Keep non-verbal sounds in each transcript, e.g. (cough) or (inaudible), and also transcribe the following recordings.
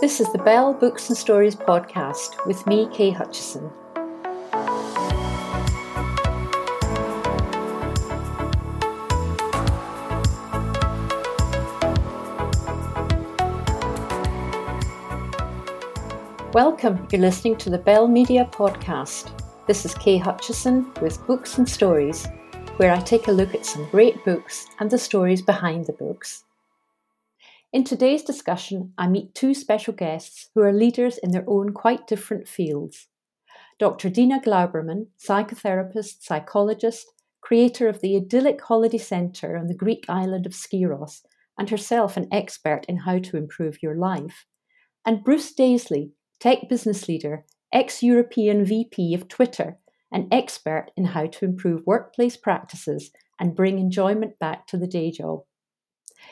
This is the Bell Books and Stories podcast with me, Kay Hutchison. Welcome, you're listening to the Bell Media podcast. This is Kay Hutchison with Books and Stories, where I take a look at some great books and the stories behind the books. In today's discussion, I meet two special guests who are leaders in their own quite different fields. Dr. Dina Glouberman, psychotherapist, psychologist, creator of the idyllic holiday centre on the Greek island of Skyros, and herself an expert in how to improve your life. And Bruce Daisley, tech business leader, ex European VP of Twitter, an expert in how to improve workplace practices and bring enjoyment back to the day job.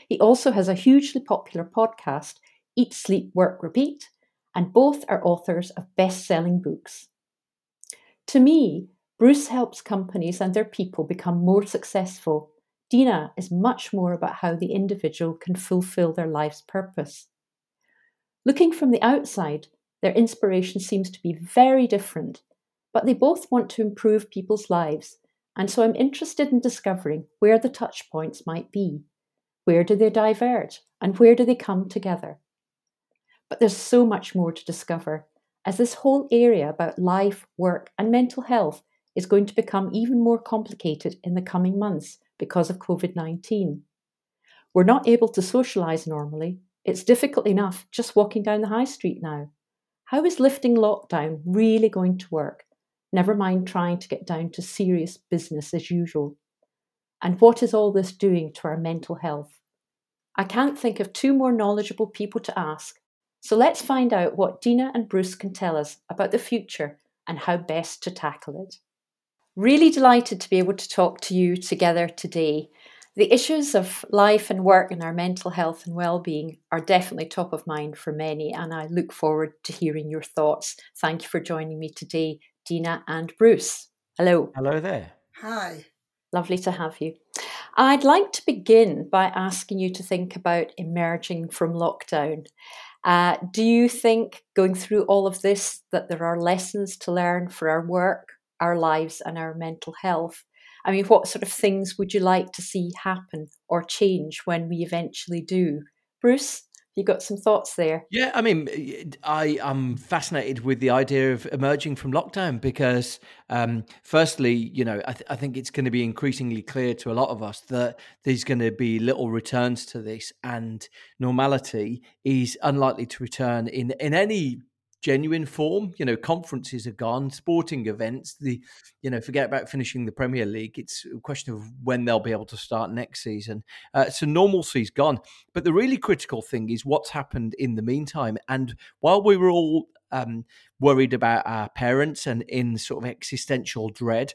He also has a hugely popular podcast, Eat, Sleep, Work, Repeat, and both are authors of best selling books. To me, Bruce helps companies and their people become more successful. Dina is much more about how the individual can fulfill their life's purpose. Looking from the outside, their inspiration seems to be very different, but they both want to improve people's lives, and so I'm interested in discovering where the touch points might be. Where do they diverge and where do they come together? But there's so much more to discover, as this whole area about life, work, and mental health is going to become even more complicated in the coming months because of COVID 19. We're not able to socialise normally. It's difficult enough just walking down the high street now. How is lifting lockdown really going to work? Never mind trying to get down to serious business as usual. And what is all this doing to our mental health? I can't think of two more knowledgeable people to ask, so let's find out what Dina and Bruce can tell us about the future and how best to tackle it. Really delighted to be able to talk to you together today. The issues of life and work and our mental health and well-being are definitely top of mind for many and I look forward to hearing your thoughts. Thank you for joining me today, Dina and Bruce. Hello. Hello there. Hi. Lovely to have you. I'd like to begin by asking you to think about emerging from lockdown. Uh, do you think, going through all of this, that there are lessons to learn for our work, our lives, and our mental health? I mean, what sort of things would you like to see happen or change when we eventually do? Bruce? You got some thoughts there? Yeah, I mean, I am fascinated with the idea of emerging from lockdown because, um, firstly, you know, I, th- I, think it's going to be increasingly clear to a lot of us that there's going to be little returns to this, and normality is unlikely to return in in any genuine form. You know, conferences are gone, sporting events, the, you know, forget about finishing the Premier League. It's a question of when they'll be able to start next season. Uh, so normalcy's gone. But the really critical thing is what's happened in the meantime. And while we were all um, worried about our parents and in sort of existential dread.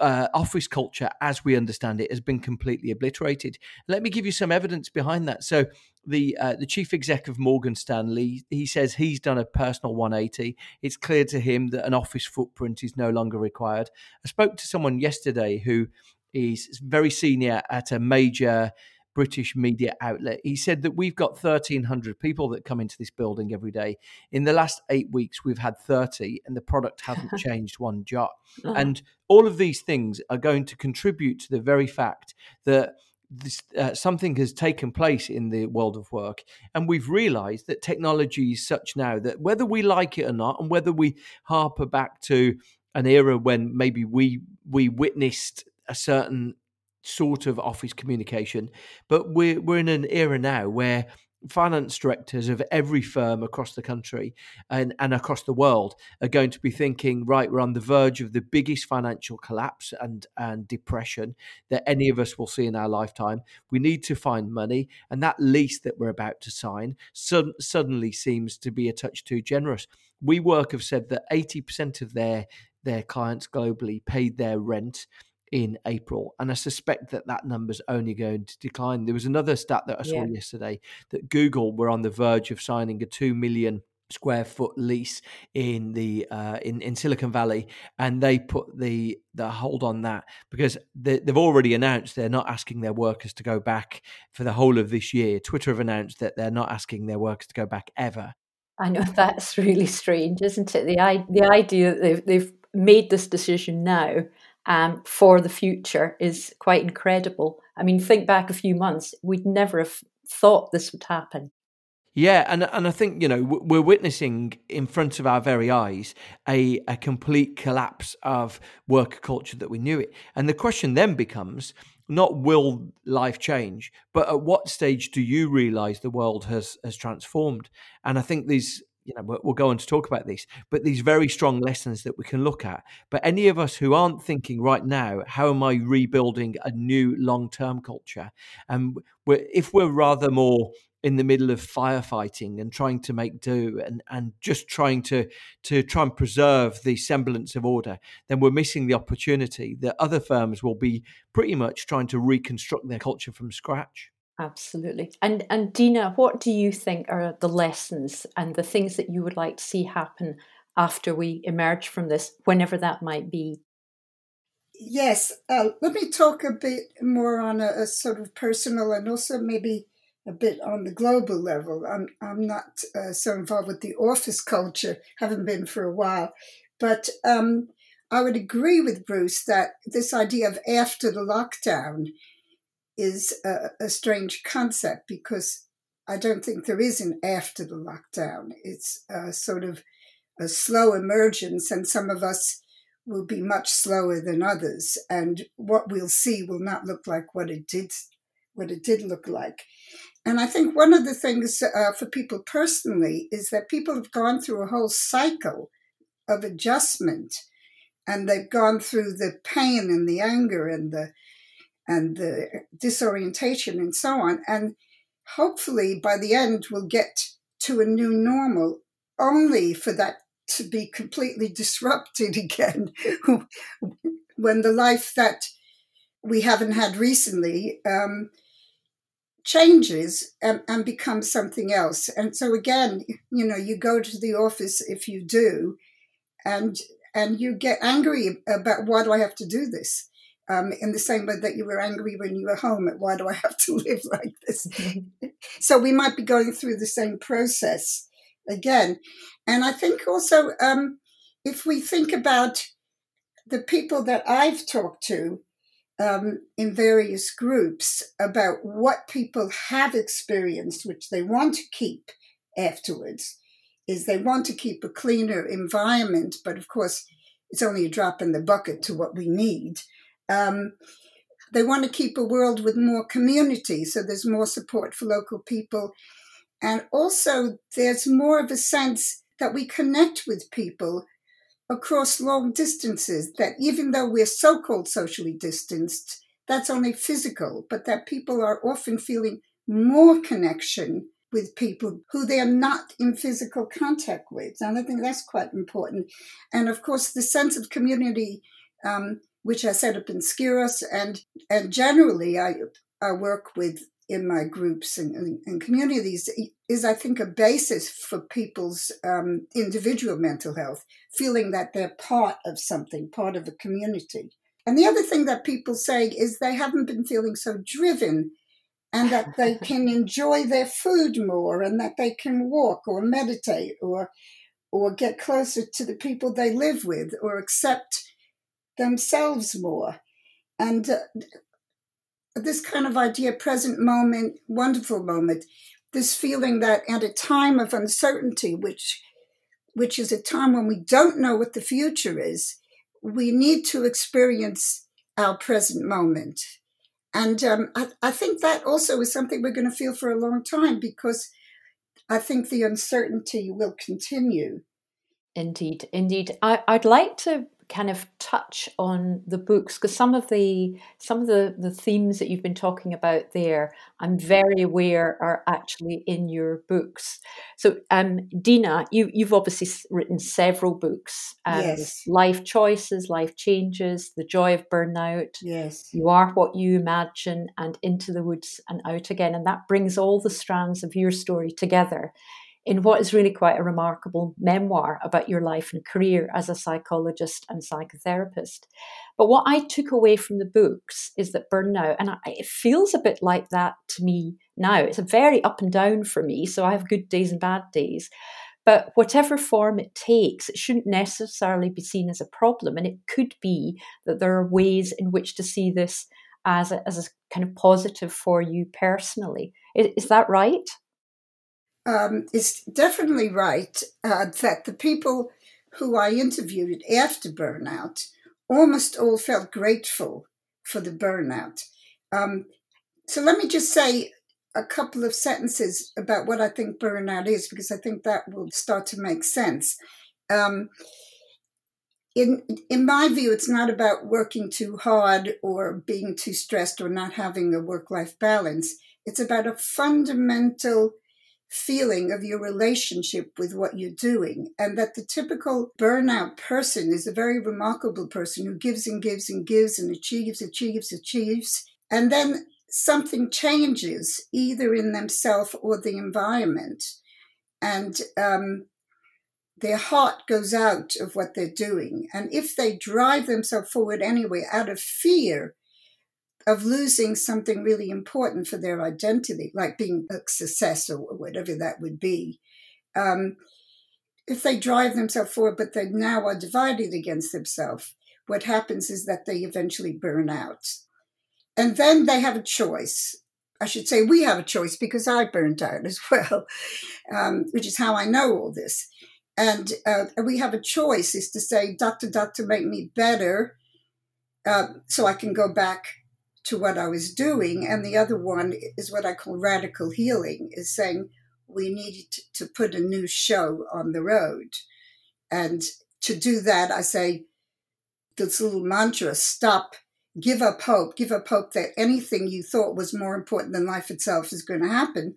Uh, office culture, as we understand it, has been completely obliterated. Let me give you some evidence behind that. So, the uh, the chief exec of Morgan Stanley, he says he's done a personal 180. It's clear to him that an office footprint is no longer required. I spoke to someone yesterday who is very senior at a major British media outlet. He said that we've got 1,300 people that come into this building every day. In the last eight weeks, we've had 30, and the product hasn't (laughs) changed one jot. Uh-huh. And all of these things are going to contribute to the very fact that this, uh, something has taken place in the world of work, and we've realized that technology is such now that whether we like it or not, and whether we harper back to an era when maybe we we witnessed a certain sort of office communication. But we're we're in an era now where finance directors of every firm across the country and, and across the world are going to be thinking, right, we're on the verge of the biggest financial collapse and, and depression that any of us will see in our lifetime. We need to find money, and that lease that we're about to sign so, suddenly seems to be a touch too generous. WeWork have said that 80% of their their clients globally paid their rent in April. And I suspect that that number's only going to decline. There was another stat that I saw yeah. yesterday that Google were on the verge of signing a 2 million square foot lease in the uh, in in Silicon Valley, and they put the the hold on that because they, they've already announced they're not asking their workers to go back for the whole of this year. Twitter have announced that they're not asking their workers to go back ever. I know (laughs) that's really strange, isn't it? The the idea that they've they've made this decision now um, for the future is quite incredible. I mean, think back a few months, we'd never have thought this would happen. Yeah, and and I think you know we're witnessing in front of our very eyes a a complete collapse of work culture that we knew it, and the question then becomes not will life change, but at what stage do you realize the world has has transformed? And I think these you know we'll, go on to talk about these but these very strong lessons that we can look at but any of us who aren't thinking right now how am i rebuilding a new long-term culture and we're, if we're rather more in the middle of firefighting and trying to make do and, and just trying to to try and preserve the semblance of order, then we're missing the opportunity that other firms will be pretty much trying to reconstruct their culture from scratch. Absolutely. And and Dina, what do you think are the lessons and the things that you would like to see happen after we emerge from this, whenever that might be? Yes, uh, let me talk a bit more on a, a, sort of personal and also maybe a bit on the global level. I'm I'm not uh, so involved with the office culture, haven't been for a while, but um, I would agree with Bruce that this idea of after the lockdown is a, a strange concept because I don't think there is an after the lockdown. It's a sort of a slow emergence, and some of us will be much slower than others, and what we'll see will not look like what it did what it did look like. And I think one of the things uh, for people personally is that people have gone through a whole cycle of adjustment, and they've gone through the pain and the anger and the and the disorientation and so on. And hopefully, by the end, we'll get to a new normal, only for that to be completely disrupted (laughs) again when the life that we haven't had recently um, changes and, and becomes something else. And so again, you know, you go to the office if you do, and and you get angry about why do I have to do this? Um, in the same way that you were angry when you were home at why do I have to (laughs) live like this? so we might be going through the same process again. And I think also um, if we think about the people that I've talked to, um, in various groups about what people have experienced, which they want to keep afterwards, is they want to keep a cleaner environment, but of course, it's only a drop in the bucket to what we need. Um, they want to keep a world with more community, so there's more support for local people. And also, there's more of a sense that we connect with people across long distances, that even though we're so called socially distanced, that's only physical, but that people are often feeling more connection with people who they are not in physical contact with. And I think that's quite important. And of course, the sense of community, um, which I set up in Skyros, and and generally I I work with in my groups and, and, communities is, I think, a basis for people's um, individual mental health, feeling that they're part of something, part of a community. And the other thing that people say is they haven't been feeling so driven and that they (laughs) can enjoy their food more and that they can walk or meditate or or get closer to the people they live with or accept themselves more. And uh, this kind of idea, present moment, wonderful moment, this feeling that at a time of uncertainty, which which is a time when we don't know what the future is, we need to experience our present moment. And um, I, I think that also is something we're going to feel for a long time because I think the uncertainty will continue. Indeed, indeed. I, would like to kind of touch on the books because some of the some of the the themes that you've been talking about there i'm very aware are actually in your books. So um dina you you've obviously written several books um, yes. life choices life changes the joy of burnout yes. You are what you imagine and into the woods and out again and that brings all the strands of your story together in what is really quite a remarkable memoir about your life and career as a psychologist and psychotherapist. But what I took away from the books is that burnout, and I, it feels a bit like that to me now. It's a very up and down for me, so I have good days and bad days. But whatever form it takes, it shouldn't necessarily be seen as a problem. And it could be that there are ways in which to see this as a, as a kind of positive for you personally. Is, is that right? Um, it's definitely right uh, that the people who I interviewed after burnout almost all felt grateful for the burnout. Um, so let me just say a couple of sentences about what I think burnout is, because I think that will start to make sense. Um, in in my view, it's not about working too hard or being too stressed or not having a work life balance. It's about a fundamental feeling of your relationship with what you're doing, and that the typical burnout person is a very remarkable person who gives and gives and gives and achieves, achieves, achieves, and then something changes either in themselves or the environment, and um, their heart goes out of what they're doing. And if they drive themselves forward anyway out of fear of losing something really important for their identity, like being a success or whatever that would be, um, if they drive themselves forward, but they now are divided against themselves, what happens is that they eventually burn out. And then they have a choice. I should say we have a choice because I burned out as (laughs) well, um, which is how I know all this. And uh, we have a choice is to say, doctor, doctor, make me better uh, so I can go back to what I was doing. And the other one is what I call radical healing, is saying we need to put a new show on the road. And to do that, I say this little mantra stop, give up hope, give up hope that anything you thought was more important than life itself is going to happen,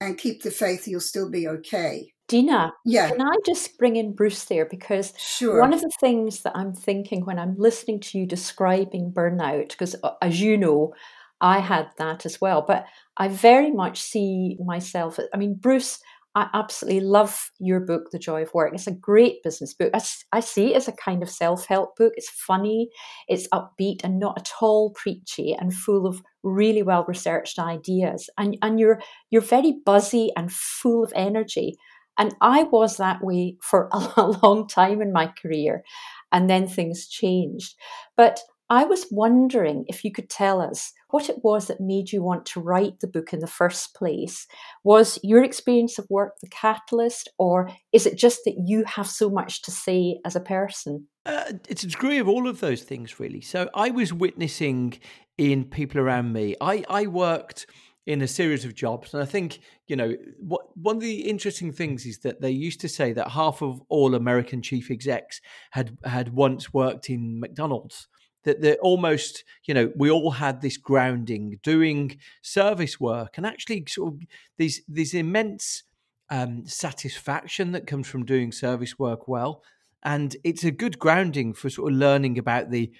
and keep the faith you'll still be okay. Dina, yeah. can I just bring in Bruce there? Because sure. one of the things that I'm thinking when I'm listening to you describing burnout, because uh, as you know, I had that as well, but I very much see myself. I mean, Bruce, I absolutely love your book, The Joy of Work. It's a great business book. I, I see it as a kind of self help book. It's funny, it's upbeat, and not at all preachy, and full of really well researched ideas. And and you're you're very buzzy and full of energy. And I was that way for (laughs) a long time in my career. And then things changed. But I was wondering if you could tell us what it was that made you want to write the book in the first place. Was your experience of work the catalyst, or is it just that you have so much to say as a person? Uh, it's a degree of all of those things, really. So I was witnessing in people around me. I, I worked in a series of jobs. And I think, you know, what one of the interesting things is that they used to say that half of all American chief execs had had once worked in McDonald's. That they're almost, you know, we all had this grounding, doing service work, and actually sort of these these immense um, satisfaction that comes from doing service work well. And it's a good grounding for sort of learning about the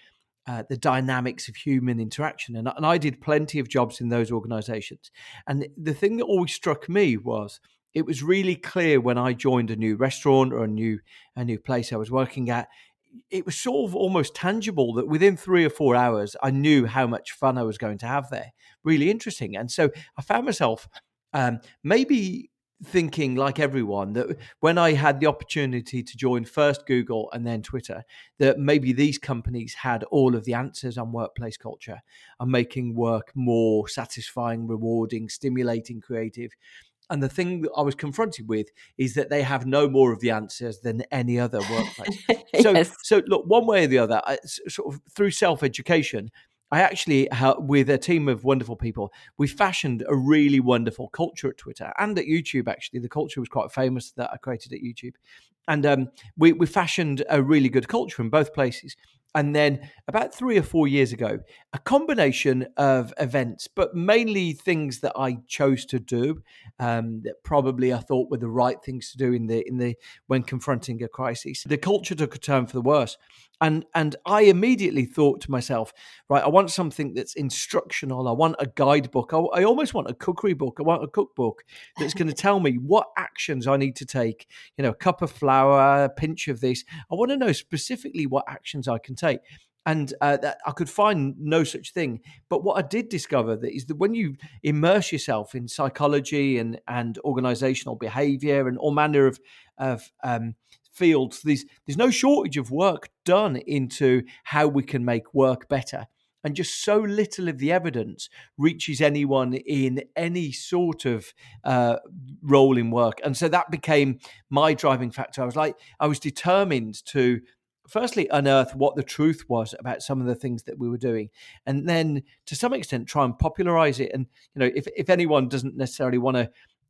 uh, the dynamics of human interaction. And, and I did plenty of jobs in those organizations. And the thing that always struck me was it was really clear when I joined a new restaurant or a new a new place I was working at. It was sort of almost tangible that within three or four hours, I knew how much fun I was going to have there. Really interesting. And so I found myself um, maybe thinking like everyone that when I had the opportunity to join first Google and then Twitter, that maybe these companies had all of the answers on workplace culture and making work more satisfying, rewarding, stimulating, creative. And the thing that I was confronted with is that they have no more of the answers than any other workplace. (laughs) so, yes. so look, one way or the other, sort of through self education, I actually, with a team of wonderful people, we fashioned a really wonderful culture at Twitter and at YouTube. Actually, the culture was quite famous that I created at YouTube, and um, we we fashioned a really good culture in both places. And then about three or four years ago, a combination of events, but mainly things that I chose to do, um, that probably I thought were the right things to do in the in the when confronting a crisis. The culture took a turn for the worse, and and I immediately thought to myself, right, I want something that's instructional. I want a guidebook. I, I almost want a cookery book. I want a cookbook that's going to tell me what actions I need to take. You know, a cup of flour, a pinch of this. I want to know specifically what actions I can take. and uh, I could find no such thing. But what I did discover that is that when you immerse yourself in psychology and and organizational behavior and all manner of of um, fields, there's there's no shortage of work done into how we can make work better. And just so little of the evidence reaches anyone in any sort of uh, role in work. And so that became my driving factor. I was like, I was determined to firstly unearth what the truth was about some of the things that we were doing and then to some extent try and popularize it and you know if, if anyone doesn't necessarily want to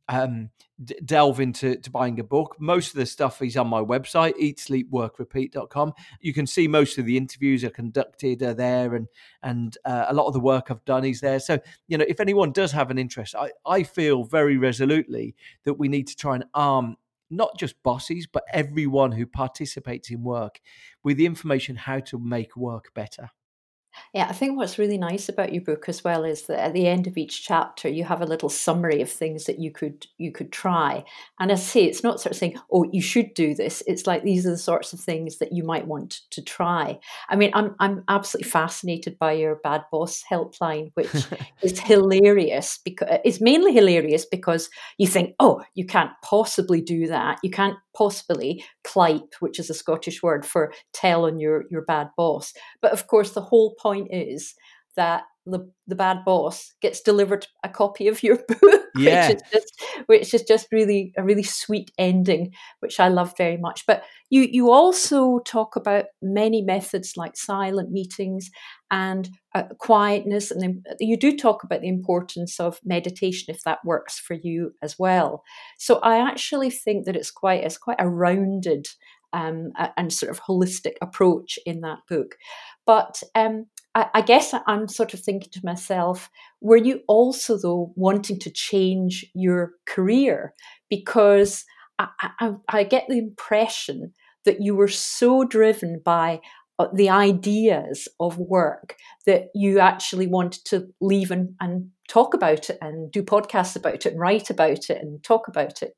um, d- delve into to buying a book. Most of the stuff is on my website eatsleepworkrepeat.com you can see most of the interviews are conducted are there and and uh, a lot of the work i've done is there. So you know if anyone does have an interest i i feel very resolutely that we need to try and arm not just bosses, but everyone who participates in work with the information how to make work better. Yeah, I think what's really nice about your book as well is that at the end of each chapter you have a little summary of things that you could you could try. And I say it's not sort of saying, "Oh, you should do this." It's like these are the sorts of things that you might want to try. I mean, I'm I'm absolutely fascinated by your bad boss helpline, which (laughs) is hilarious because uh, it's mainly hilarious because you think, "Oh, you can't possibly do that. You can't possibly clype, which is a Scottish word for tell on your your bad boss." But of course, the whole point is that the, the bad boss gets delivered a copy of your (laughs) book, yeah. which is just which is just really a really sweet ending, which I love very much. But you you also talk about many methods like silent meetings and uh, quietness, and then you do talk about the importance of meditation if that works for you as well. So I actually think that it's quite it's quite a rounded um, and sort of holistic approach in that book. But um, I, guess I'm sort of thinking to myself, were you also, though, wanting to change your career? Because I, I, I get the impression that you were so driven by uh, the ideas of work that you actually wanted to leave and, and talk about it and do podcasts about it and write about it and talk about it.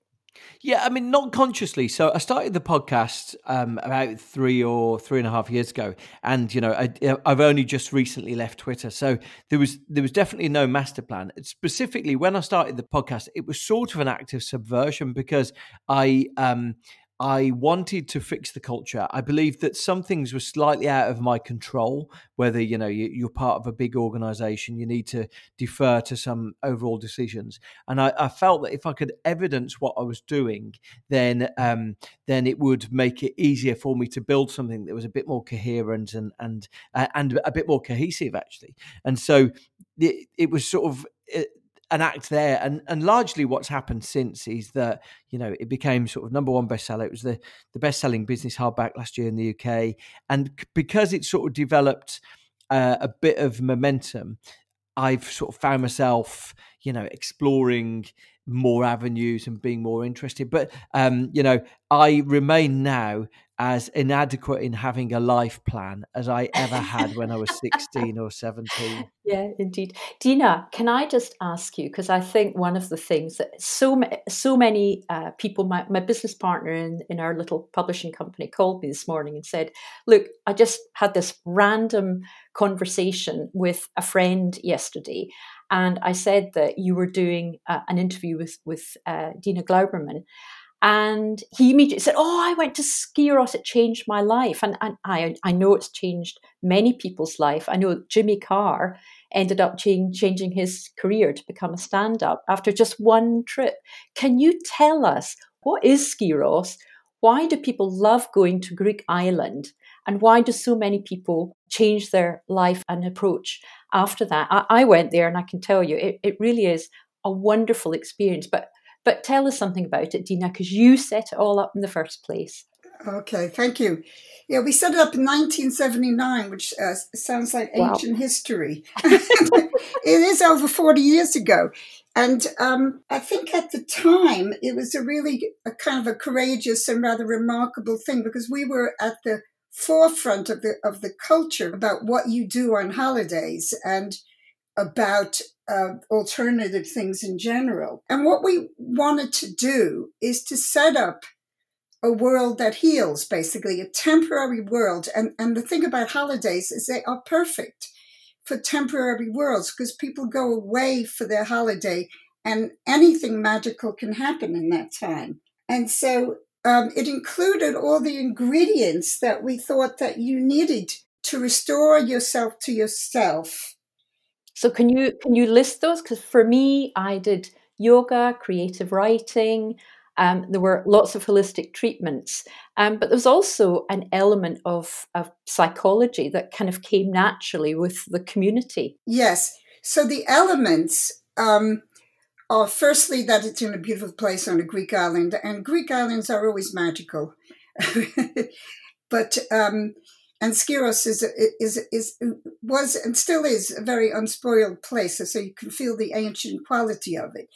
Yeah, I mean, not consciously. So I started the podcast um, about three or three and a half years ago, and you know, I, have only just recently left Twitter, so there was there was definitely no master plan. Specifically, when I started the podcast, it was sort of an act of subversion because I um, I wanted to fix the culture. I believe that some things were slightly out of my control. Whether you know you, are part of a big organization, you need to defer to some overall decisions. And I, I felt that if I could evidence what I was doing, then um, then it would make it easier for me to build something that was a bit more coherent and and uh, and a bit more cohesive, actually. And so it, it was sort of. It, an act there. And and largely what's happened since is that you know it became sort of number one bestseller. It was the the best selling business hardback last year in the UK, and because it sort of developed uh, a bit of momentum, I've sort of found myself you know exploring more avenues and being more interested. But um, you know, I remain now as inadequate in having a life plan as I ever had when I was 16 or 17. (laughs) Yeah, indeed. Dina, can I just ask you, because I think one of the things that so, so many uh, people, my, my business partner in, in our little publishing company called me this morning and said, Look, I just had this random conversation with a friend yesterday. And I said that you were doing uh, an interview with, with uh, Dina Glouberman. And he immediately said, Oh, I went to Skyros, it changed my life. And, and I, I know it's changed many people's life. I know Jimmy Carr ended up change, changing his career to become a stand up after just one trip. Can you tell us what is Skyros? Why do people love going to Greek island? And why do so many people change their life and approach after that? I, I went there and I can tell you, it, it really is a wonderful experience. But but tell us something about it, Dina, because you set it all up in the first place. Okay, thank you. Yeah, we set it up in 1979, which uh, sounds like wow. ancient history. (laughs) it is over 40 years ago. And um, I think at the time it was a really a kind of a courageous and rather remarkable thing because we were at the forefront of the of the culture about what you do on holidays and about uh, alternative things in general. And what we wanted to do is to set up a world that heals, basically, a temporary world. And, and the thing about holidays is they are perfect for temporary worlds because people go away for their holiday and anything magical can happen in that time. And so um, it included all the ingredients that we thought that you needed to restore yourself to yourself. So can you can you list those? Because for me, I did yoga, creative writing. Um, there were lots of holistic treatments, um, but there was also an element of, of psychology that kind of came naturally with the community. Yes. So the elements um, are firstly that it's in a beautiful place on a Greek island, and Greek islands are always magical. (laughs) but um, and Skyros is is is was and still is a very unspoiled place, so you can feel the ancient quality of it.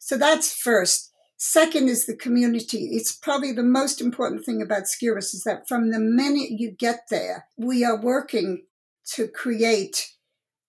So that's first. Second is the community. It's probably the most important thing about Skyros is that from the minute you get there, we are working to create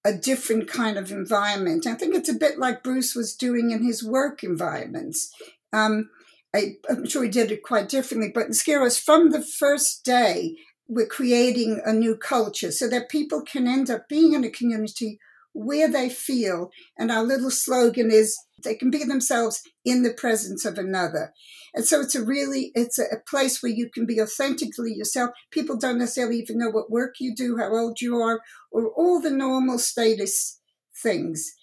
a different kind of environment. I think it's a bit like Bruce was doing in his work environments. Um, I, am sure he did it quite differently, but in from the first day, we're creating a new culture so that people can end up being in a community where they feel. And our little slogan is they can be themselves in the presence of another. And so it's a really, it's a, place where you can be authentically yourself. People don't necessarily even know what work you do, how old you are, or all the normal status things.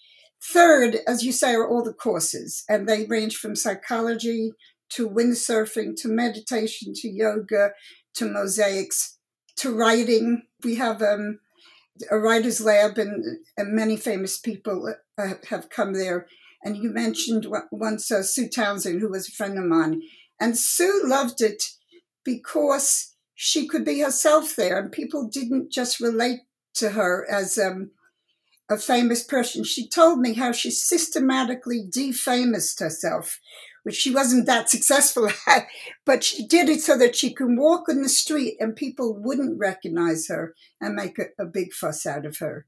Third, as you say, are all the courses, and they range from psychology to windsurfing to meditation to yoga to mosaics to writing. We have um, a writer's lab, and, and many famous people uh, have come there. And you mentioned once uh, Sue Townsend, who was a friend of mine. And Sue loved it because she could be herself there, and people didn't just relate to her as um, a famous person. She told me how she systematically defamous herself which she wasn't that successful (laughs) at, but she did it so that she can walk in the street and people wouldn't recognize her and make a, a big fuss out of her.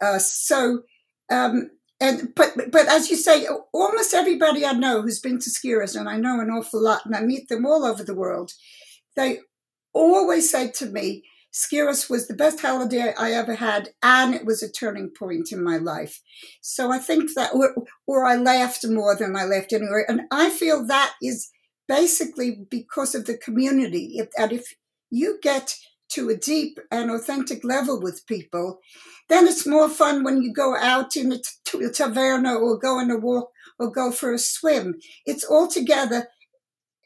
Uh, so, um, and but but as you say, almost everybody I know who's been to Skyros, and I know an awful lot, and I meet them all over the world, they always say to me, Skyros was the best holiday I ever had, and it was a turning point in my life. So I think that, or, I laughed more than I laughed anywhere. And I feel that is basically because of the community. If, and if you get to a deep and authentic level with people, then it's more fun when you go out in a taverna or go on a walk or go for a swim. It's altogether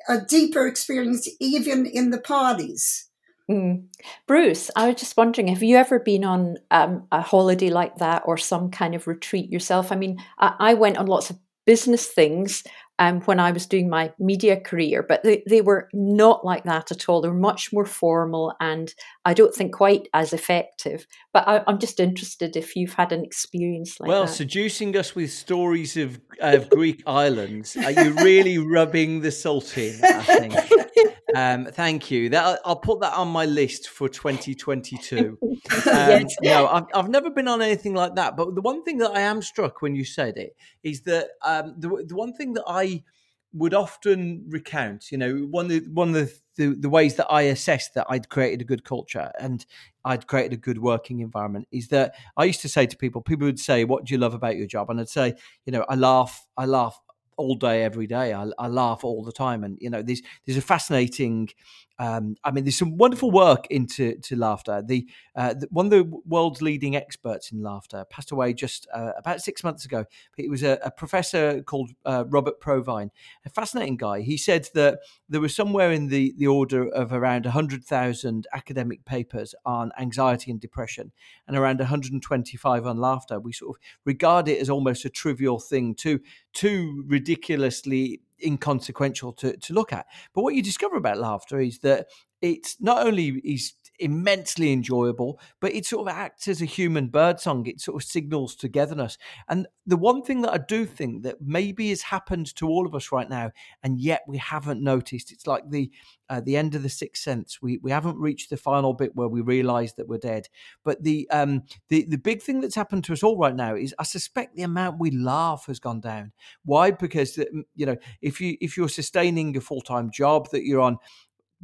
a deeper experience, even in the parties. Mm. Bruce, I was just wondering, have you ever been on um, a holiday like that or some kind of retreat yourself? I mean, I, I went on lots of business things um, when I was doing my media career, but they, they were not like that at all. They were much more formal and I don't think quite as effective. But I, am just interested if you've had an experience like well, that. Well, seducing us with stories of, of Greek islands, are you really (laughs) rubbing the salt in? I think. (laughs) (laughs) Um, thank you. That I'll put that on my list for 2022. (laughs) Um, yes. No, I've, I've never been on anything like that. But the one thing that I am struck when you said it is that um, the the one thing that I would often recount, you know, one of the, one of the, the, the ways that I assessed that I'd created a good culture and I'd created a good working environment is that I used to say to people, people would say, "What do you love about your job?" And I'd say, you know, I laugh, I laugh all day, every day. I, I, laugh all the time, and you know, there's there's a fascinating. Um, I mean, there's some wonderful work into to laughter. The, uh, the, one of the world's leading experts in laughter passed away just uh, about six months ago. It was a, a professor called uh, Robert Provine, a fascinating guy. He said that there was somewhere in the the order of around hundred thousand academic papers on anxiety and depression, and around 125 on laughter. We sort of regard it as almost a trivial thing too too ridiculously inconsequential to, to look at. But what you discover about laughter is that it's not only is immensely enjoyable, but it sort of acts as a human bird song. It sort of signals togetherness. And the one thing that I do think that maybe has happened to all of us right now, and yet we haven't noticed, it's like the uh, the end of the sixth sense. We we haven't reached the final bit where we realise that we're dead. But the um the the big thing that's happened to us all right now is I suspect the amount we laugh has gone down. Why? Because you know if you if you're sustaining a full time job that you're on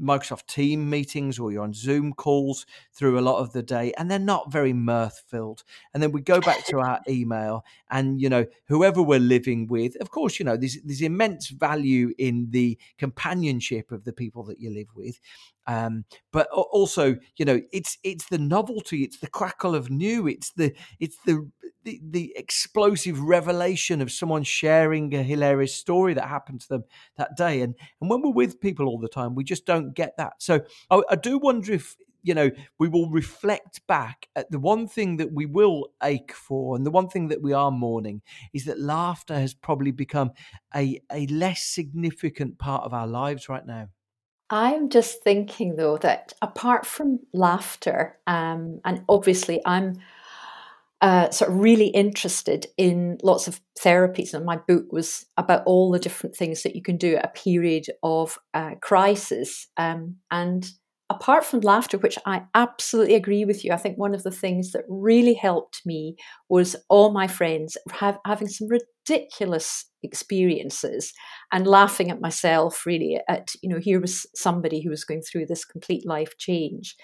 Microsoft Team meetings or you're on Zoom calls through a lot of the day, and they're not very mirth filled. And then we go back to our (laughs) email, and you know, whoever we're living with, of course, you know, there's there's immense value in the companionship of the people that you live with. Um, but also, you know, it's it's the novelty, it's the crackle of new, it's the it's the the, the explosive revelation of someone sharing a hilarious story that happened to them that day. And and when we're with people all the time, we just don't get that. So I, I do wonder if you know we will reflect back at the one thing that we will ache for and the one thing that we are mourning is that laughter has probably become a, a less significant part of our lives right now I'm just thinking though that apart from laughter, um, and obviously I'm uh, sort of really interested in lots of therapies, and my book was about all the different things that you can do at a period of uh, crisis. Um, and apart from laughter, which I absolutely agree with you, I think one of the things that really helped me was all my friends have, having some ridiculous experiences and laughing at myself really at you know here was somebody who was going through this complete life change.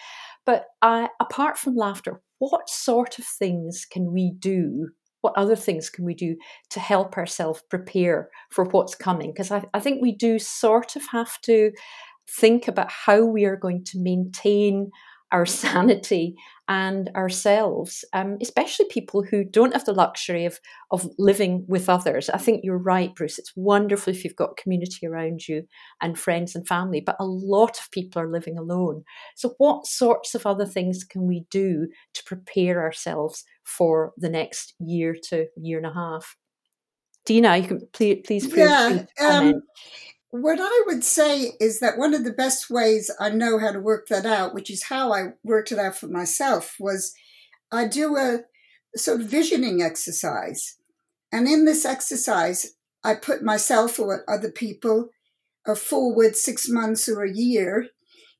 But I, apart from laughter what sort of things can we do what other things can we do to help ourselves prepare for what's coming? Because I, I think we do sort of have to think about how we are going to maintain our (laughs) sanity and ourselves, um, especially people who don't have the luxury of, of living with others. I think you're right, Bruce. It's wonderful if you've got community around you and friends and family, but a lot of people are living alone. So, what sorts of other things can we do to prepare ourselves for the next year to year and a half? Dina, you can please, please yeah, um, what I would say is that one of the best ways I know how to work that out, which is how I worked it out for myself, was I do a sort of visioning exercise. And in this exercise, I put myself or other people forward six months or a year,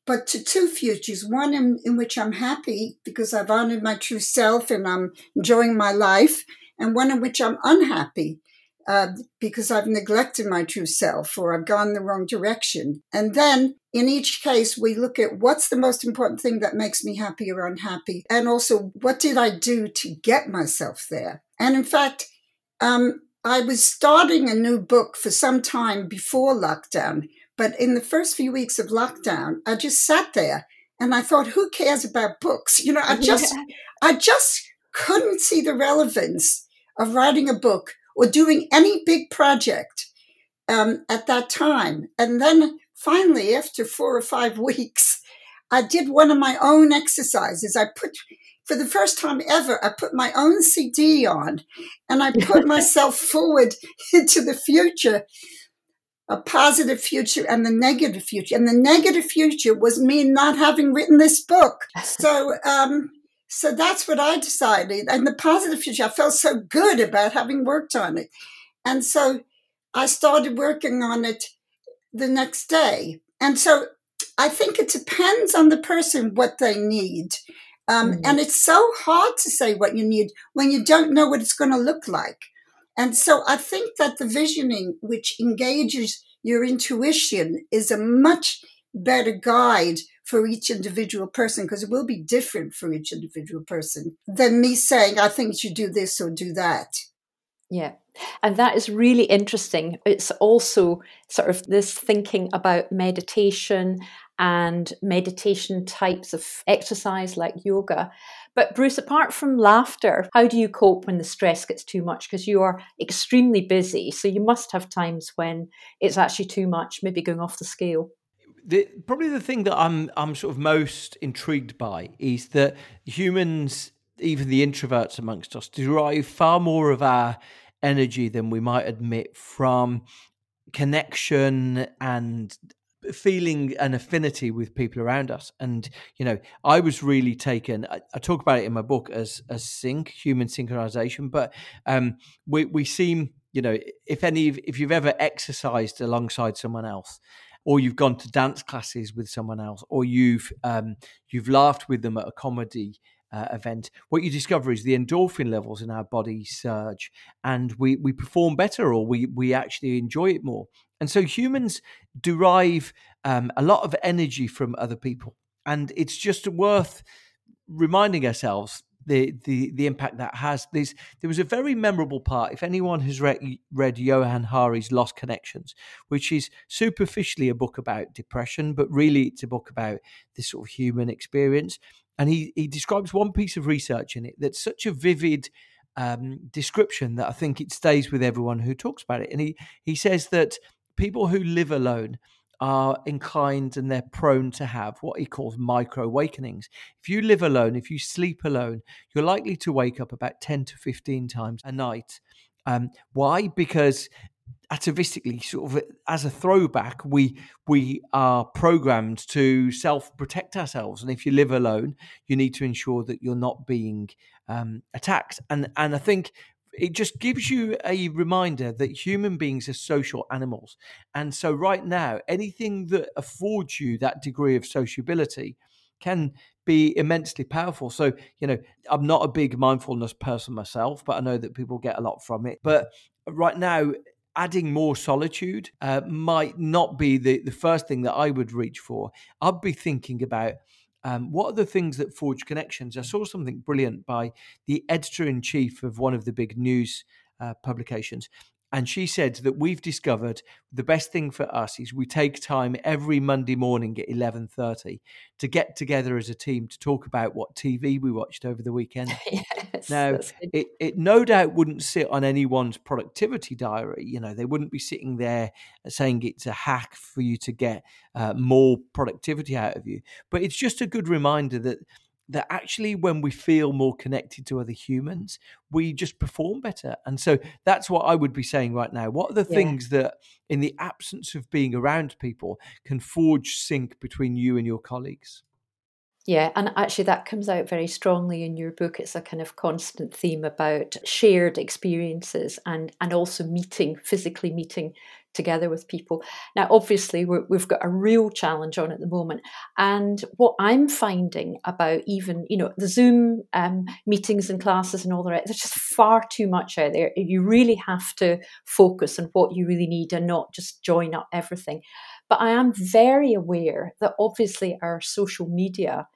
but to two futures one in, in which I'm happy because I've honored my true self and I'm enjoying my life, and one in which I'm unhappy uh, because I've neglected my true self or I've gone the wrong direction. And then in each case, we look at what's the most important thing that makes me happy or unhappy, and also what did I do to get myself there. And in fact, um, I was starting a new book for some time before lockdown, but in the first few weeks of lockdown, I just sat there and I thought, who cares about books? You know, I (laughs) just, yeah. I just couldn't see the relevance of writing a book or doing any big project um, at that time. And then finally, after four or five (laughs) weeks, I did one of my own exercises. I put, for the first time ever, I put my own CD on and I put (laughs) myself forward (laughs) into the future, a positive future and the negative future. And the negative future was me not having written this book. So, um, so that's what I decided. And the positive future, I felt so good about having worked on it. And so I started working on it the next day. And so I think it depends on the person what they need. Um, mm-hmm. And it's so hard to say what you need when you don't know what it's going to look like. And so I think that the visioning, which engages your intuition, is a much better guide for each individual person because it will be different for each individual person than me saying, I think you do this or do that. Yeah. And that is really interesting. It's also sort of this thinking about meditation and meditation types of exercise like yoga. But Bruce, apart from laughter, how do you cope when the stress gets too much? Because you are extremely busy. So you must have times when it's actually too much, maybe going off the scale the, probably the thing that I'm I'm sort of most intrigued by is that humans, even the introverts amongst us, derive far more of our energy than we might admit from connection and feeling an affinity with people around us. And you know i was really taken I, I, talk about it in my book as as sync human synchronization but um we we seem you know if any if you've ever exercised alongside someone else or you've gone to dance classes with someone else, or you've um, you've laughed with them at a comedy uh, event, what you discover is the endorphin levels in our body surge, and we we perform better, or we we actually enjoy it more. And so humans derive um, a lot of energy from other people. And it's just worth reminding ourselves the the the impact that has. There's, there was a very memorable part. If anyone has read read Johann Hari's Lost Connections, which is superficially a book about depression, but really it's a book about this sort of human experience. And he he describes one piece of research in it that's such a vivid um, description that I think it stays with everyone who talks about it. And he he says that people who live alone are inclined and they're prone to have what he calls micro awakenings. If you live alone, if you sleep alone, you're likely to wake up about 10 to 15 times a night. Um, why? Because atavistically, sort of as a throwback, we we are programmed to self protect ourselves, and if you live alone, you need to ensure that you're not being um, attacked. And and I think it just gives you a reminder that human beings are social animals. And so, right now, anything that affords you that degree of sociability can be immensely powerful. So, you know, I'm not a big mindfulness person myself, but I know that people get a lot from it. But right now, adding more solitude uh, might not be the, the first thing that I would reach for. I'd be thinking about um, what are the things that forge connections? I saw something brilliant by the editor in chief of one of the big news uh, publications, and she said that we've discovered the best thing for us is we take time every monday morning at 11.30 to get together as a team to talk about what tv we watched over the weekend. (laughs) Yes, now it, it no doubt wouldn't sit on anyone's productivity diary. You know they wouldn't be sitting there saying it's a hack for you to get uh, more productivity out of you. But it's just a good reminder that that actually when we feel more connected to other humans we just perform better and so that's what i would be saying right now what are the yeah. things that in the absence of being around people can forge sync between you and your colleagues yeah, and actually, that comes out very strongly in your book. It's a kind of constant theme about shared experiences and, and also meeting, physically meeting together with people. Now, obviously, we have got a real challenge on at the moment. And what I'm finding about even, you know, the Zoom um, meetings and classes and all the rest, there's just far too much out there. You really have to focus on what you really need and not just join up everything. But I am very aware that obviously our social media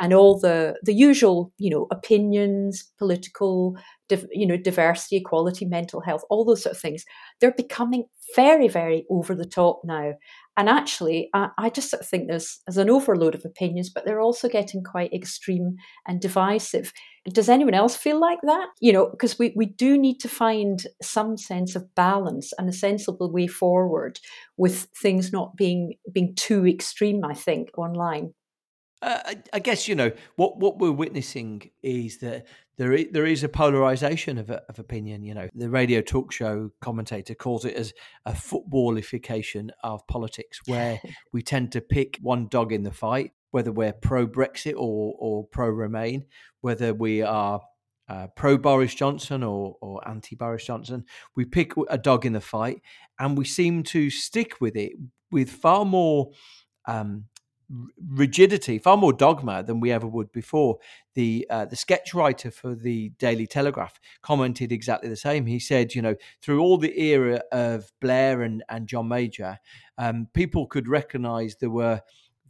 and all the the usual you know opinions political you know diversity equality mental health all those sort of things. They're becoming very very over the top now. And actually I, I just sort of think there's, there's an overload of opinions but they're also getting quite extreme and divisive. Does anyone else feel like that? You know because we, we do need to find some sense of balance and a sensible way forward with things not being being too extreme i think online uh, I, I, guess you know what what we're witnessing is that there is, there is a polarization of, of opinion. You know, the radio talk show commentator calls it as a footballification of politics, where (laughs) we tend to pick one dog in the fight, whether we're pro Brexit or or pro Remain, whether we are uh, pro Boris Johnson or, or anti Boris Johnson. We pick a dog in the fight, and we seem to stick with it with far more. Um, rigidity, far more dogma than we ever would before. The uh, the sketch writer for the Daily Telegraph commented exactly the same. He said, you know, through all the era of Blair and and John Major, um, people could recognise there were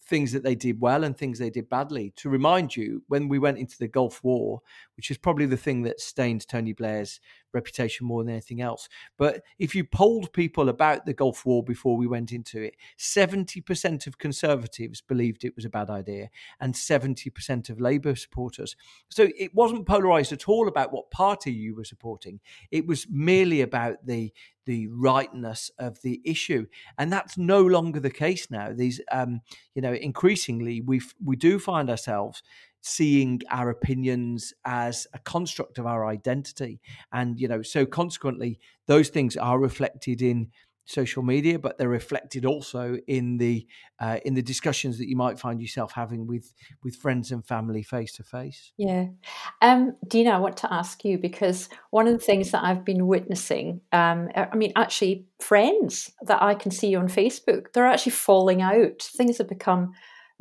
things that they did well and things they did badly. To remind you, when we went into the Gulf War, which is probably the thing that stained Tony Blair's reputation more than anything else. But if you polled people about the Gulf War before we went into it, 70% of conservatives believed it was a bad idea and 70% of Labour supporters. So it wasn't polarized at all about what party you were supporting. It was merely about the the rightness of the issue and that's no longer the case now these um you know increasingly we we do find ourselves seeing our opinions as a construct of our identity. And you know so consequently those things are reflected in social media but they're reflected also in the uh, in the discussions that you might find yourself having with with friends and family face to face yeah. Um dina i want to ask you because one of the things that i've been witnessing um i mean actually friends that i can see on facebook they're actually falling out. Things have become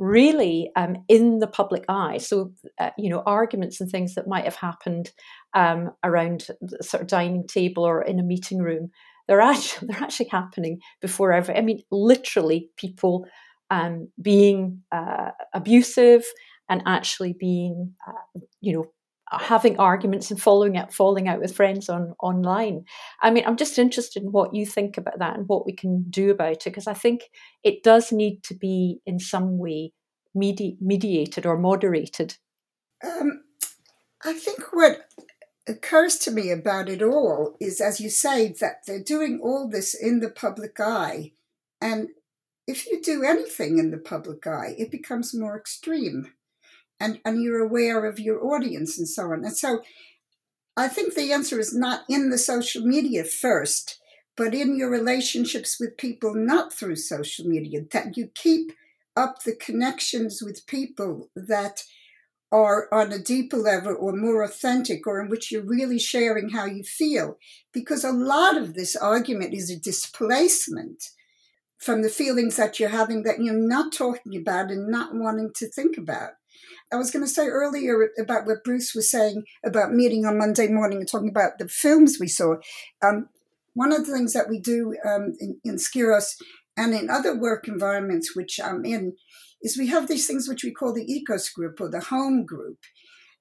really um, in the public eye. So, uh, you know, arguments and things that might have happened um, around the sort of dining table or in a meeting room, they're (laughs) actually they're actually happening before ever. I mean, literally, people um, being uh, abusive and actually being, uh, you know, having arguments and following out, falling out with friends on online. I mean, I'm just interested in what you think about that and what we can do about it because I think it does need to be in some way medi- mediated or moderated. Um, I think what occurs to me about it all is, as you say, that they're doing all this in the public eye, and if you do anything in the public eye, it becomes more extreme and, and you're aware of your audience and so on. And so I think the answer is not in the social media first, but in your relationships with people not through social media, that you keep up the connections with people that are on a deeper level or more authentic or in which you're really sharing how you feel. Because a lot of this argument is a displacement from the feelings that you're having that you're not talking about and not wanting to think about. I was going to say earlier about what Bruce was saying about meeting on Monday morning and talking about the films we saw. Um, one of the things that we do um, in, in Skyros and in other work environments which I'm in is we have these things which we call the oikos group or the home group.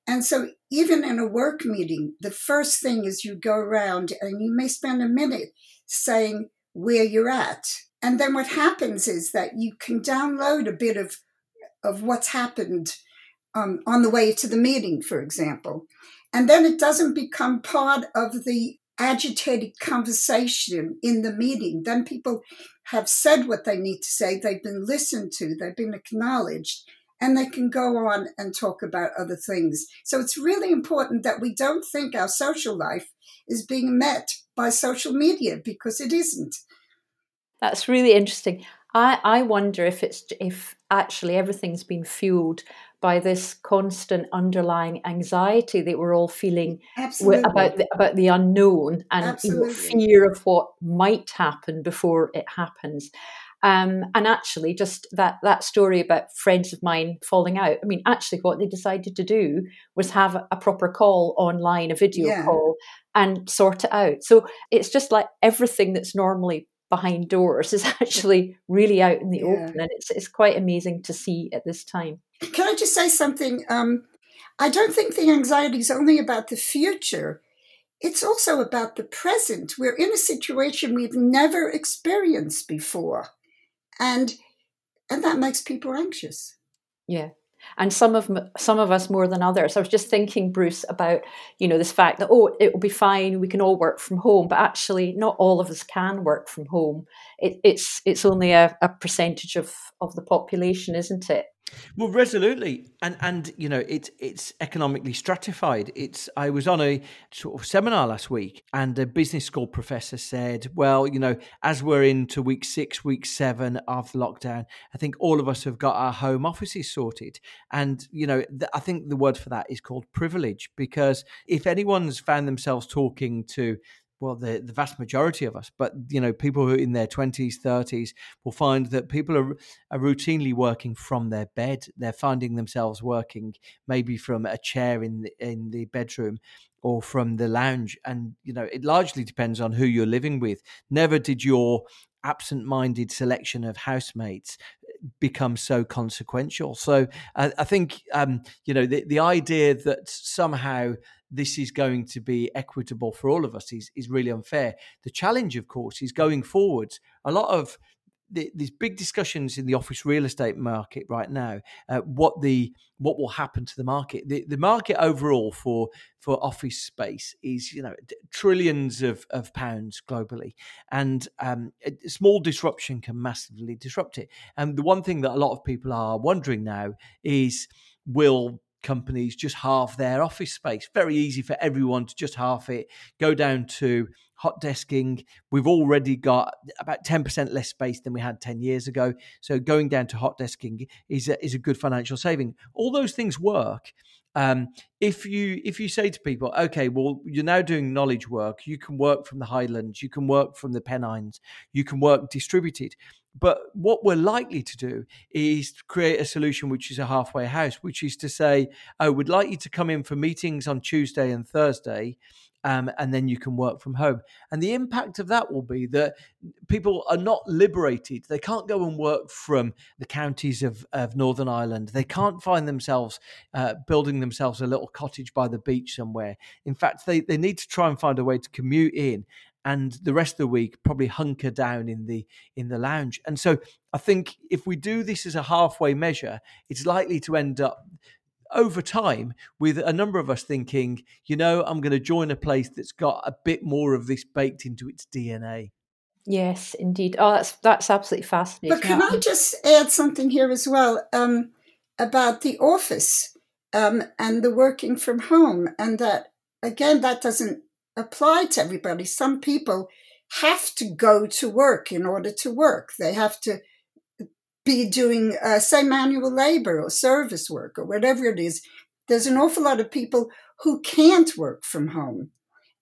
And so, even in a work meeting, the first thing is you go around and you may spend a minute saying where you're at. And then what happens is that you can download a bit of, of what's happened um, on the way to the meeting, for example. And then it doesn't become part of the agitated conversation in the meeting. Then people have said what they need to say, they've been listened to, they've been acknowledged, and they can go on and talk about other things. So it's really important that we don't think our social life is being met by social media because it isn't. That's really interesting. I, I wonder if it's if actually everything's been fueled by this constant underlying anxiety that we're all feeling about the, about the unknown and know, fear of what might happen before it happens. Um, and actually, just that that story about friends of mine falling out. I mean, actually, what they decided to do was have a, a proper call online, a video yeah. call, and sort it out. So it's just like everything that's normally behind doors is (laughs) actually really out in the yeah. open, and it's it's quite amazing to see at this time. Can I just say something? Um, I don't think the anxiety is only about the future. It's also about the present. We're in a situation we've never experienced before, and and that makes people anxious. Yeah, and some of some of us more than others. I was just thinking, Bruce, about you know this fact that oh, it will be fine, we can all work from home, but actually, not all of us can work from home. It, it's it's only a, a percentage of of the population, isn't it? Well, resolutely, and and you know it's it's economically stratified. It's I was on a sort of seminar last week, and a business school professor said, "Well, you know, as we're into week six, week seven of the lockdown, I think all of us have got our home offices sorted." And you know, th- I think the word for that is called privilege, because if anyone's found themselves talking to well the, the vast majority of us but you know people who are in their 20s 30s will find that people are, are routinely working from their bed. They're finding themselves working maybe from a chair in the, in the bedroom or from the lounge. And you know it largely depends on who you're living with. Never did your absent-minded selection of housemates become so consequential. So i, I think um, you know the, the idea that somehow this is going to be equitable for all of us is, is really unfair. The challenge, of course, is going forward. A lot of the, these big discussions in the office real estate market right now. Uh, what the what will happen to the market? The, the market overall for for office space is you know trillions of, of pounds globally, and um, a small disruption can massively disrupt it. And the one thing that a lot of people are wondering now is will companies just halve their office space. Very easy for everyone to just half it, go down to hot desking. We've already got about 10% less space than we had 10 years ago. So going down to hot desking is a, is a good financial saving. All those things work. Um, if you if you say to people, okay, well, you're now doing knowledge work, you can work from the Highlands, you can work from the Pennines, you can work distributed. But what we're likely to do is create a solution which is a halfway house, which is to say, oh, we'd like you to come in for meetings on Tuesday and Thursday, um, and then you can work from home. And the impact of that will be that people are not liberated. They can't go and work from the counties of, of Northern Ireland. They can't find themselves uh, building themselves a little cottage by the beach somewhere. In fact, they, they need to try and find a way to commute in and the rest of the week probably hunker down in the in the lounge. And so i think if we do this as a halfway measure it's likely to end up over time with a number of us thinking you know i'm going to join a place that's got a bit more of this baked into its dna yes indeed. Oh that's that's absolutely fascinating. But can i just add something here as well um, about the office um, and the working from home and that again that doesn't apply to everybody. Some people have to go to work in order to work. They have to be doing, uh, say, manual labor or service work or whatever it is. There's an awful lot of people who can't work from home.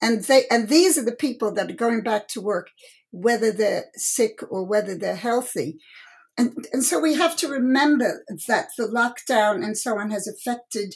And they, and these are the people that are going back to work, whether they're sick or whether they're healthy. And, and so we have to remember that the lockdown and so on has affected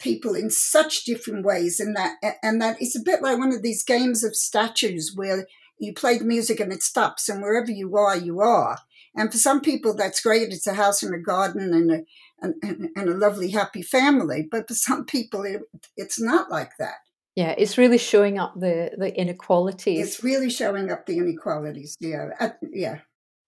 people in such different ways and that and that it's a bit like one of these games of statues where you play the music and it stops and wherever you are you are. And for some people that's great it's a house and a garden and a and, and a lovely happy family but for some people it, it's not like that. Yeah it's really showing up the the inequalities. It's really showing up the inequalities yeah yeah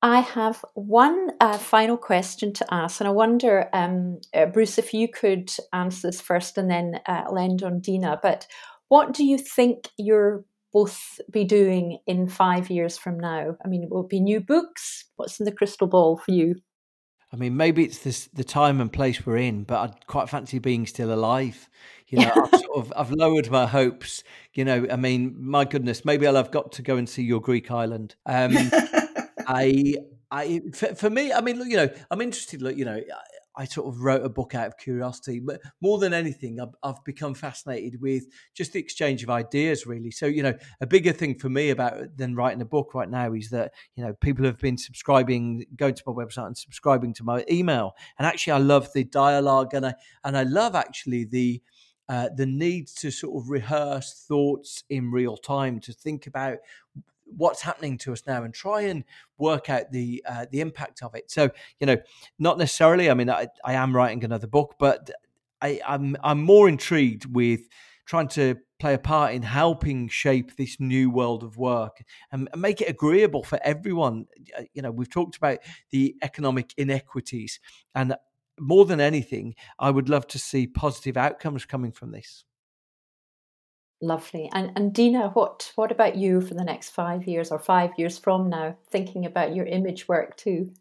I have one uh, final question to ask, and I wonder, um, uh, Bruce, if you could answer this first and then uh, lend on Dina. But what do you think you'll both be doing in five years from now? I mean, will it be new books? What's in the crystal ball for you? I mean, maybe it's this the time and place we're in, but I'd quite fancy being still alive. You know, I've (laughs) sort of I've lowered my hopes. You know, I mean, my goodness, maybe I'll have got to go and see your Greek island. Um, I, I, for, for, me, I mean, look, you know, I'm interested. Look, you know, I, I, sort of wrote a book out of curiosity, but more than anything, I've, I've, become fascinated with just the exchange of ideas, really. So, you know, a bigger thing for me about than writing a book right now is that you know people have been subscribing, going to my website and subscribing to my email, and actually, I love the dialogue, and I and I love actually the uh, the need to sort of rehearse thoughts in real time, to think about what's happening to us now and try and work out the uh, the impact of it. So you know, not necessarily. I mean, I, I am writing another book, but I, I'm I'm more intrigued with trying to play a part in helping shape this new world of work and, and make it agreeable for everyone. Uh, you know, we've talked about the economic inequities, and more than anything, I would love to see positive outcomes coming from this. Lovely. And and Dina, what what about you for the next five years or five years from now? Thinking about your image work too.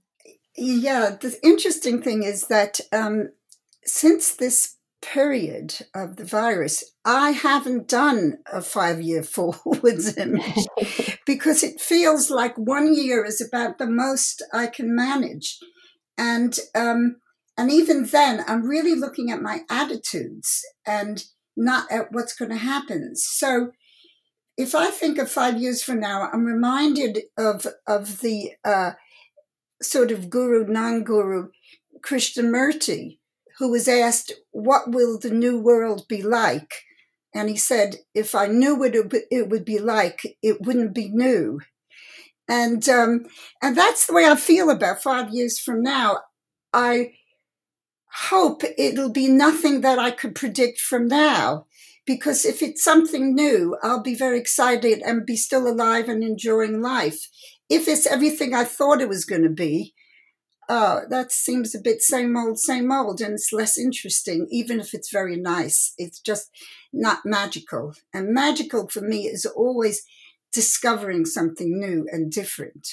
Yeah, the interesting thing is that um, since this period of the virus, I haven't done a five year (laughs) forwards image (laughs) because it feels like one year is about the most I can manage, and um, and even then, I'm really looking at my attitudes and not at what's going to happen. So if I think of five years from now, I'm reminded of of the uh, sort of guru, non-guru, Krishnamurti, who was asked, "What will the new world be like?" And he said, "If I knew what it would be like, it wouldn't be new." And um, and that's the way I feel about five years from now. I hope it'll be nothing that I could predict from now. Because if it's something new, I'll be very excited and be still alive and enjoying life. If it's everything I thought it was going to be, uh, that seems a bit same old, same old, and it's less interesting, even if it's very nice. It's just not magical. And magical for me is always discovering something new and different.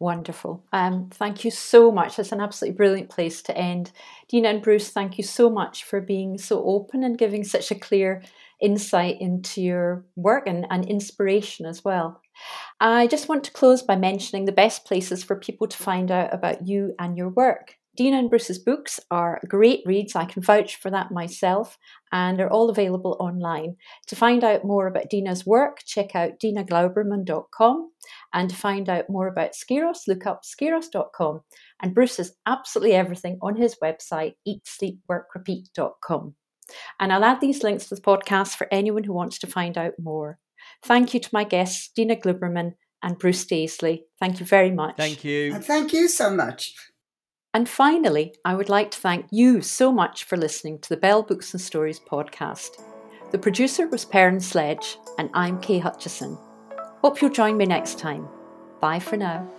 Wonderful. Um, thank you so much. It's an absolutely brilliant place to end. Dina and Bruce, thank you so much for being so open and giving such a clear insight into your work and, and inspiration as well. I just want to close by mentioning the best places for people to find out about you and your work. Dina and Bruce's books are great reads. I can vouch for that myself, and they're all available online. To find out more about Dina's work, check out dinaglouberman.com. And to find out more about Skyros, look up skyros.com. And Bruce has absolutely everything on his website, eatsleepworkrepeat.com. And I'll add these links to the podcast for anyone who wants to find out more. Thank you to my guests, Dina Glouberman and Bruce Daisley. Thank you very much. Thank you. And thank you so much. And finally, I would like to thank you so much for listening to the Bell Books and Stories podcast. The producer was Perrin Sledge, and I'm Kay Hutchison. Hope you'll join me next time. Bye for now.